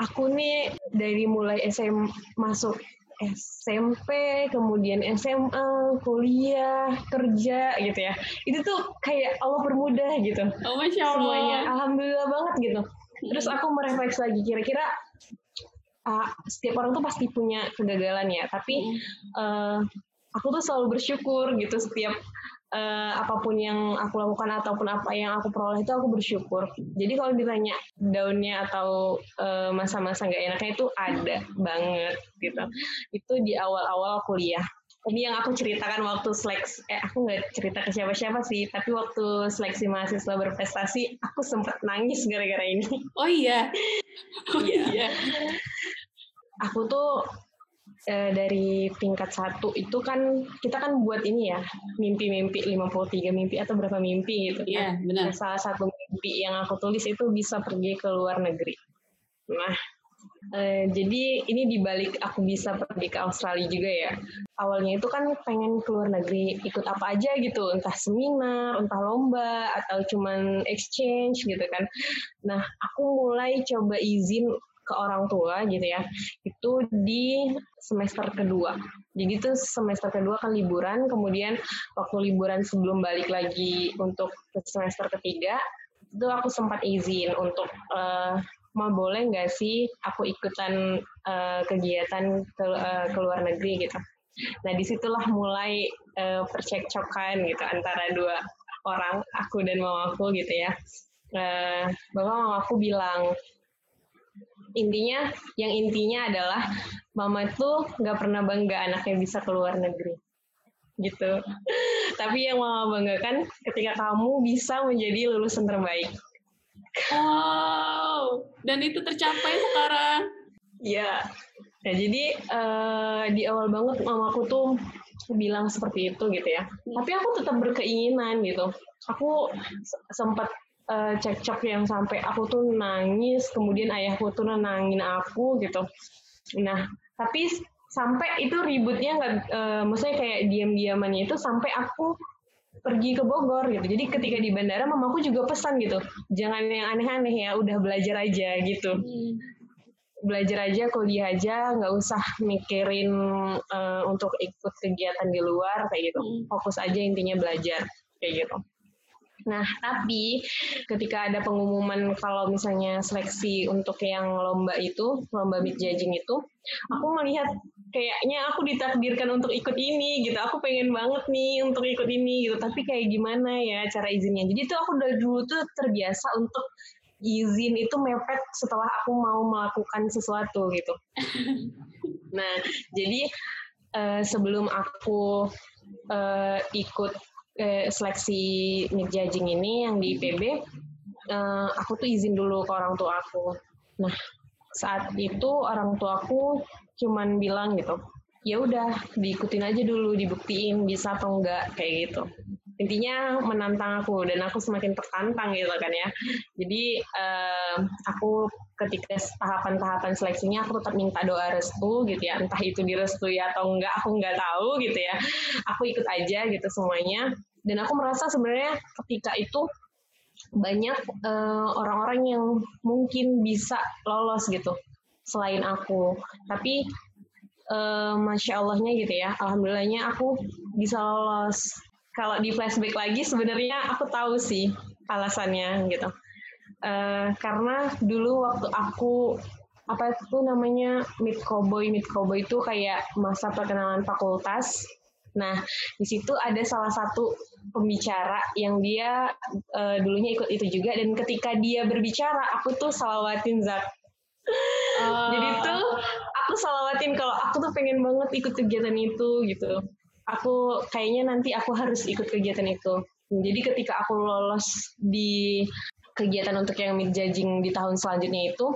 aku nih dari mulai SM masuk SMP, kemudian SMA, kuliah, kerja gitu ya. Itu tuh kayak Allah permudah gitu. Oh, Masya Allah. Semuanya, Alhamdulillah banget gitu. Terus aku merefleksi lagi, kira-kira uh, setiap orang tuh pasti punya kegagalan ya tapi uh, aku tuh selalu bersyukur gitu setiap uh, apa pun yang aku lakukan ataupun apa yang aku peroleh itu aku bersyukur. Jadi kalau ditanya daunnya atau masa-masa uh, nggak enaknya itu ada banget gitu. Itu di awal-awal kuliah. Ini yang aku ceritakan waktu seleksi, eh aku nggak cerita ke siapa-siapa sih, tapi waktu seleksi mahasiswa berprestasi, aku sempat nangis gara-gara ini. Oh iya, oh iya. aku tuh eh, dari tingkat satu itu kan kita kan buat ini ya mimpi-mimpi 53 mimpi atau berapa mimpi gitu Iya, benar. Nah, salah satu mimpi yang aku tulis itu bisa pergi ke luar negeri. Nah, eh, jadi ini dibalik aku bisa pergi ke Australia juga ya. Awalnya itu kan pengen ke luar negeri, ikut apa aja gitu, entah seminar, entah lomba, atau cuman exchange gitu kan. Nah, aku mulai coba izin ke orang tua gitu ya itu di semester kedua. Jadi itu semester kedua kan liburan kemudian waktu liburan sebelum balik lagi untuk semester ketiga itu aku sempat izin untuk uh, mau boleh nggak sih aku ikutan uh, kegiatan ke, uh, ke luar negeri? Gitu. Nah di situlah mulai uh, percekcokan gitu antara dua orang aku dan mamaku gitu ya. Uh, bahwa mamaku bilang intinya yang intinya adalah mama tuh nggak pernah bangga anaknya bisa keluar negeri. Gitu. Tapi yang mama banggakan ketika kamu bisa menjadi lulusan terbaik. Wow. Dan itu tercapai sekarang? Ya ya jadi uh, di awal banget mamaku tuh bilang seperti itu gitu ya. Tapi aku tetap berkeinginan gitu. Aku sempat uh, cekcok yang sampai aku tuh nangis, kemudian ayahku tuh nangin aku gitu. Nah, tapi sampai itu ributnya nggak, uh, maksudnya kayak diam-diamannya itu sampai aku pergi ke Bogor gitu. Jadi ketika di bandara mamaku juga pesan gitu, jangan yang aneh-aneh ya, udah belajar aja gitu. Hmm. Belajar aja, kuliah aja, nggak usah mikirin uh, untuk ikut kegiatan di luar kayak gitu. Hmm. Fokus aja intinya belajar kayak gitu. Nah, tapi ketika ada pengumuman kalau misalnya seleksi untuk yang lomba itu, lomba mid judging itu, aku melihat kayaknya aku ditakdirkan untuk ikut ini gitu. Aku pengen banget nih untuk ikut ini gitu. Tapi kayak gimana ya cara izinnya? Jadi itu aku dari dulu tuh terbiasa untuk izin itu mepet setelah aku mau melakukan sesuatu gitu. Nah, jadi uh, sebelum aku uh, ikut eh, seleksi mid judging ini yang di IPB, eh, aku tuh izin dulu ke orang tua aku. Nah, saat itu orang tua aku cuman bilang gitu, ya udah diikutin aja dulu, dibuktiin bisa atau enggak kayak gitu. Intinya menantang aku dan aku semakin tertantang gitu kan ya. Jadi eh, aku ketika tahapan-tahapan seleksinya aku tetap minta doa restu gitu ya entah itu direstui atau enggak aku enggak tahu gitu ya aku ikut aja gitu semuanya dan aku merasa sebenarnya ketika itu banyak uh, orang-orang yang mungkin bisa lolos gitu selain aku. Tapi uh, masya allahnya gitu ya alhamdulillahnya aku bisa lolos. Kalau di flashback lagi sebenarnya aku tahu sih alasannya gitu. Uh, karena dulu waktu aku apa itu namanya mid cowboy. Mid cowboy itu kayak masa perkenalan fakultas Nah, di situ ada salah satu pembicara yang dia uh, dulunya ikut itu juga dan ketika dia berbicara, aku tuh salawatin Zak. Uh. Jadi tuh aku salawatin kalau aku tuh pengen banget ikut kegiatan itu gitu. Aku kayaknya nanti aku harus ikut kegiatan itu. Jadi ketika aku lolos di kegiatan untuk yang mid judging di tahun selanjutnya itu,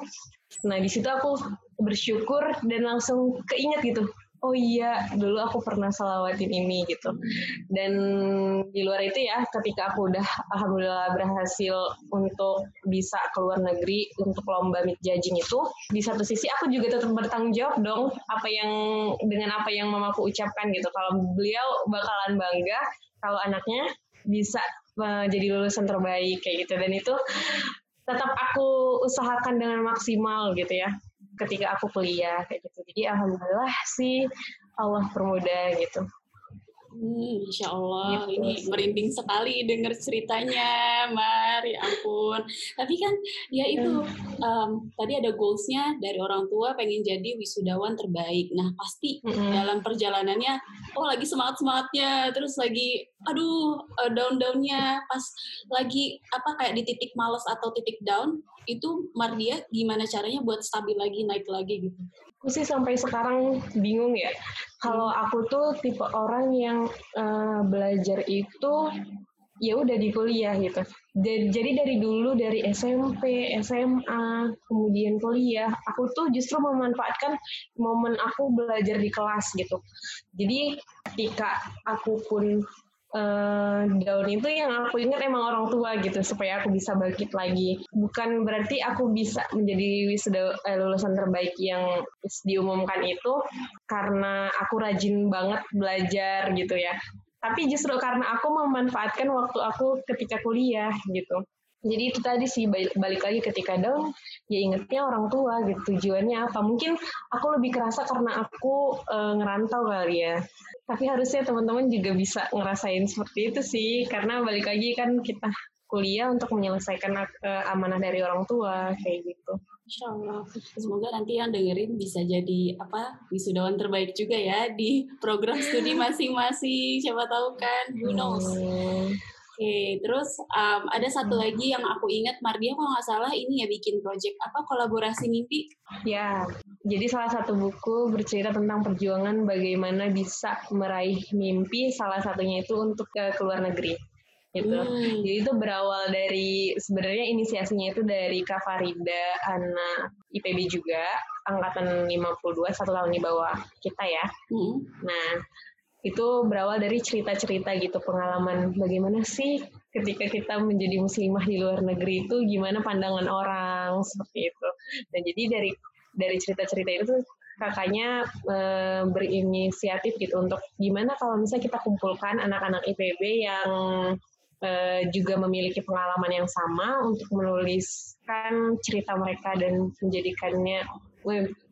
nah di situ aku bersyukur dan langsung keinget gitu oh iya dulu aku pernah salawatin ini gitu. Dan di luar itu ya ketika aku udah alhamdulillah berhasil untuk bisa keluar negeri untuk lomba mid judging itu di satu sisi aku juga tetap bertanggung jawab dong apa yang dengan apa yang mamaku ucapkan gitu. Kalau beliau bakalan bangga kalau anaknya bisa uh, jadi lulusan terbaik kayak gitu. Dan itu tetap aku usahakan dengan maksimal gitu ya ketika aku kuliah kayak gitu. Jadi alhamdulillah sih Allah permudah gitu. Hmm, Insya Allah, gitu. ini merinding sekali dengar ceritanya, Mar, ya ampun. Tapi kan, ya itu, um, tadi ada goalsnya dari orang tua pengen jadi wisudawan terbaik. Nah, pasti mm-hmm. dalam perjalanannya, oh lagi semangat-semangatnya, terus lagi, aduh, uh, down-downnya, pas lagi, apa, kayak di titik males atau titik down, itu Mardia gimana caranya buat stabil lagi, naik lagi gitu? aku sih sampai sekarang bingung ya. Kalau hmm. aku tuh tipe orang yang uh, belajar itu ya udah di kuliah gitu. Jadi dari dulu dari SMP, SMA, kemudian kuliah, aku tuh justru memanfaatkan momen aku belajar di kelas gitu. Jadi ketika aku pun uh, daun itu yang aku ingat emang orang tua gitu supaya aku bisa bangkit lagi. Bukan berarti aku bisa menjadi wisuda eh, lulusan terbaik yang diumumkan itu karena aku rajin banget belajar gitu ya. Tapi justru karena aku memanfaatkan waktu aku ketika kuliah gitu jadi itu tadi sih balik lagi ketika down ya ingetnya orang tua gitu tujuannya apa mungkin aku lebih kerasa karena aku e, ngerantau kali ya tapi harusnya teman-teman juga bisa ngerasain seperti itu sih karena balik lagi kan kita kuliah untuk menyelesaikan uh, amanah dari orang tua kayak gitu. Insya Allah. Semoga nanti yang dengerin bisa jadi apa wisudawan terbaik juga ya di program studi masing-masing. Siapa tahu kan, who knows. Hmm. Oke, okay, terus um, ada satu hmm. lagi yang aku ingat Mardia kalau nggak salah ini ya bikin project apa kolaborasi mimpi. Ya, jadi salah satu buku bercerita tentang perjuangan bagaimana bisa meraih mimpi salah satunya itu untuk ke, ke luar negeri gitu. Hmm. Jadi itu berawal dari sebenarnya inisiasinya itu dari Kak Farida, anak IPB juga, angkatan 52, satu tahun di bawah kita ya. Hmm. Nah, itu berawal dari cerita-cerita gitu pengalaman bagaimana sih ketika kita menjadi muslimah di luar negeri itu gimana pandangan orang seperti itu. Dan jadi dari dari cerita-cerita itu kakaknya e, berinisiatif gitu untuk gimana kalau misalnya kita kumpulkan anak-anak IPB yang e, juga memiliki pengalaman yang sama untuk menuliskan cerita mereka dan menjadikannya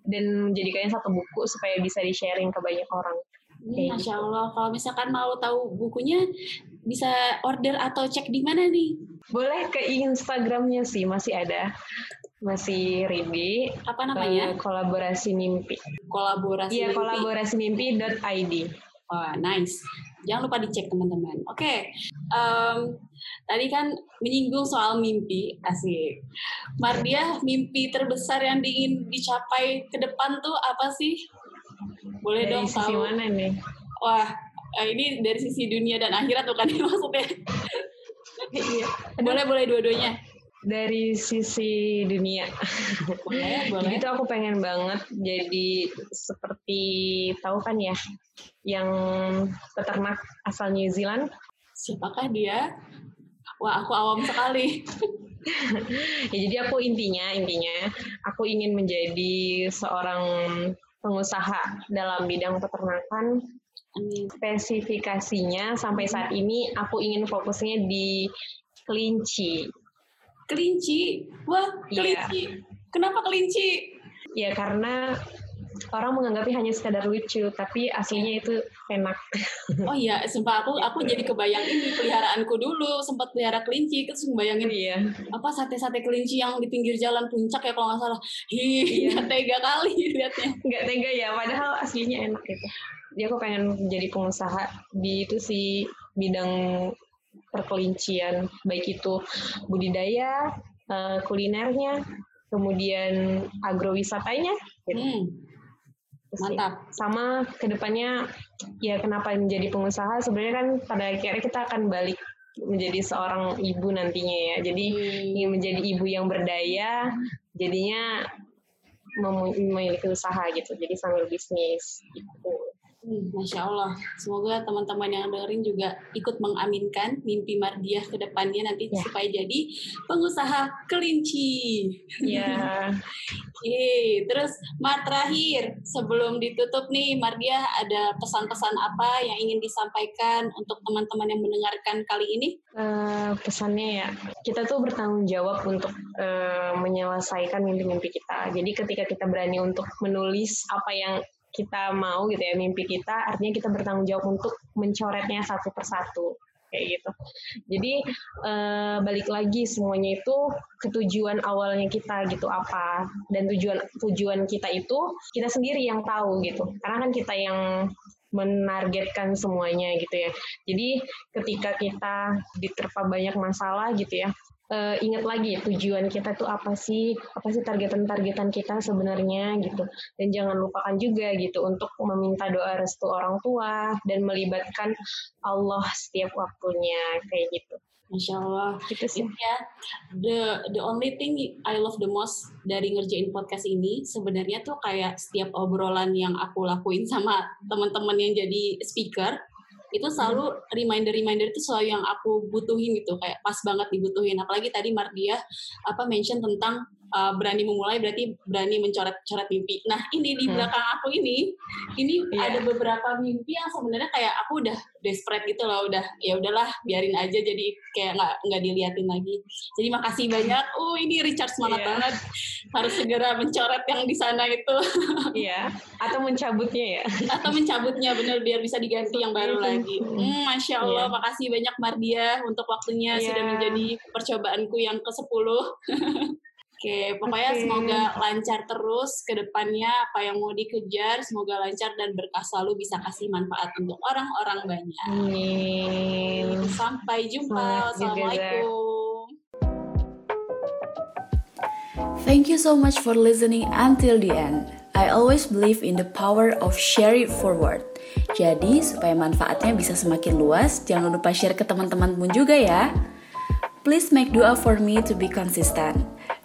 dan menjadikannya satu buku supaya bisa di-sharing ke banyak orang. Hmm, Masya Allah. Kalau misalkan mau tahu bukunya, bisa order atau cek di mana nih? Boleh ke Instagramnya sih, masih ada. Masih Ribi. Apa namanya? Kolaborasi Mimpi. Kolaborasi Iya, kolaborasi mimpi.id. Wah, nice. Jangan lupa dicek teman-teman. Oke, okay. um, tadi kan menyinggung soal mimpi, asik. Mardia, mimpi terbesar yang ingin dicapai ke depan tuh apa sih? Boleh dari dong sisi tahu. mana nih? Wah, eh, ini dari sisi dunia dan akhirat bukan maksudnya. iya. Boleh, boleh dua-duanya. Dari sisi dunia. Boleh, boleh. Jadi tuh aku pengen banget jadi seperti tahu kan ya, yang peternak asal New Zealand. Siapakah dia? Wah, aku awam sekali. ya jadi aku intinya intinya aku ingin menjadi seorang pengusaha dalam bidang peternakan. Spesifikasinya sampai saat ini aku ingin fokusnya di kelinci. Kelinci? Wah, iya. kelinci. Yeah. Kenapa kelinci? Ya karena orang menganggapnya hanya sekadar lucu, tapi aslinya itu enak. Oh iya, sumpah aku aku jadi kebayang ini peliharaanku dulu sempat pelihara kelinci, terus bayangin iya. apa sate-sate kelinci yang di pinggir jalan puncak ya kalau nggak salah. Hi, iya. tega kali lihatnya. Nggak tega ya, padahal aslinya enak itu. Jadi aku pengen jadi pengusaha di itu sih bidang perkelincian, baik itu budidaya, uh, kulinernya, kemudian agrowisatanya. Gitu. Hmm. Mantap. Sama ke depannya ya kenapa menjadi pengusaha sebenarnya kan pada akhirnya kita akan balik menjadi seorang ibu nantinya ya. Jadi hmm. ingin menjadi ibu yang berdaya, jadinya memiliki usaha gitu. Jadi sambil bisnis gitu. Hmm, Masya Allah. Semoga teman-teman yang dengerin juga ikut mengaminkan mimpi Mardiah ke depannya nanti ya. supaya jadi pengusaha kelinci. Ya. Oke, terus Mar terakhir sebelum ditutup nih Mardiah ada pesan-pesan apa yang ingin disampaikan untuk teman-teman yang mendengarkan kali ini? Uh, pesannya ya, kita tuh bertanggung jawab untuk uh, menyelesaikan mimpi-mimpi kita. Jadi ketika kita berani untuk menulis apa yang kita mau gitu ya mimpi kita artinya kita bertanggung jawab untuk mencoretnya satu persatu kayak gitu. Jadi uh, balik lagi semuanya itu ketujuan awalnya kita gitu apa dan tujuan tujuan kita itu kita sendiri yang tahu gitu. Karena kan kita yang menargetkan semuanya gitu ya. Jadi ketika kita diterpa banyak masalah gitu ya, uh, ingat lagi tujuan kita tuh apa sih apa sih targetan-targetan kita sebenarnya gitu dan jangan lupakan juga gitu untuk meminta doa restu orang tua dan melibatkan Allah setiap waktunya kayak gitu. Masya Allah. Gitu sih. Ya, the the only thing I love the most dari ngerjain podcast ini sebenarnya tuh kayak setiap obrolan yang aku lakuin sama teman-teman yang jadi speaker itu selalu reminder-reminder itu selalu yang aku butuhin gitu kayak pas banget dibutuhin. Apalagi tadi Mardia apa mention tentang uh, berani memulai berarti berani mencoret-coret mimpi. Nah ini di hmm. belakang aku ini, ini yeah. ada beberapa mimpi yang sebenarnya kayak aku udah desperate gitu loh, udah ya udahlah biarin aja jadi kayak nggak nggak diliatin lagi. Jadi makasih banyak. Oh ini Richard semangat yeah. banget, harus segera mencoret yang di sana itu. Iya. yeah. Atau mencabutnya ya. Atau mencabutnya bener biar bisa diganti yang baru lagi. Hmm, Masya Allah, yeah. makasih banyak Mardia untuk waktunya yeah. sudah menjadi percobaanku yang ke sepuluh. Oke, pokoknya okay. semoga lancar terus ke depannya apa yang mau dikejar, semoga lancar dan berkah selalu bisa kasih manfaat untuk orang-orang banyak. Amin. Sampai jumpa. Assalamualaikum. Thank you so much for listening until the end. I always believe in the power of share it forward. Jadi, supaya manfaatnya bisa semakin luas, jangan lupa share ke teman-temanmu juga ya. Please make dua for me to be consistent.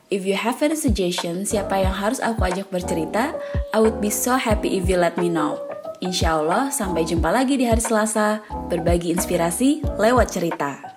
If you have any suggestion siapa yang harus aku ajak bercerita, I would be so happy if you let me know. Insya Allah, sampai jumpa lagi di hari Selasa, berbagi inspirasi lewat cerita.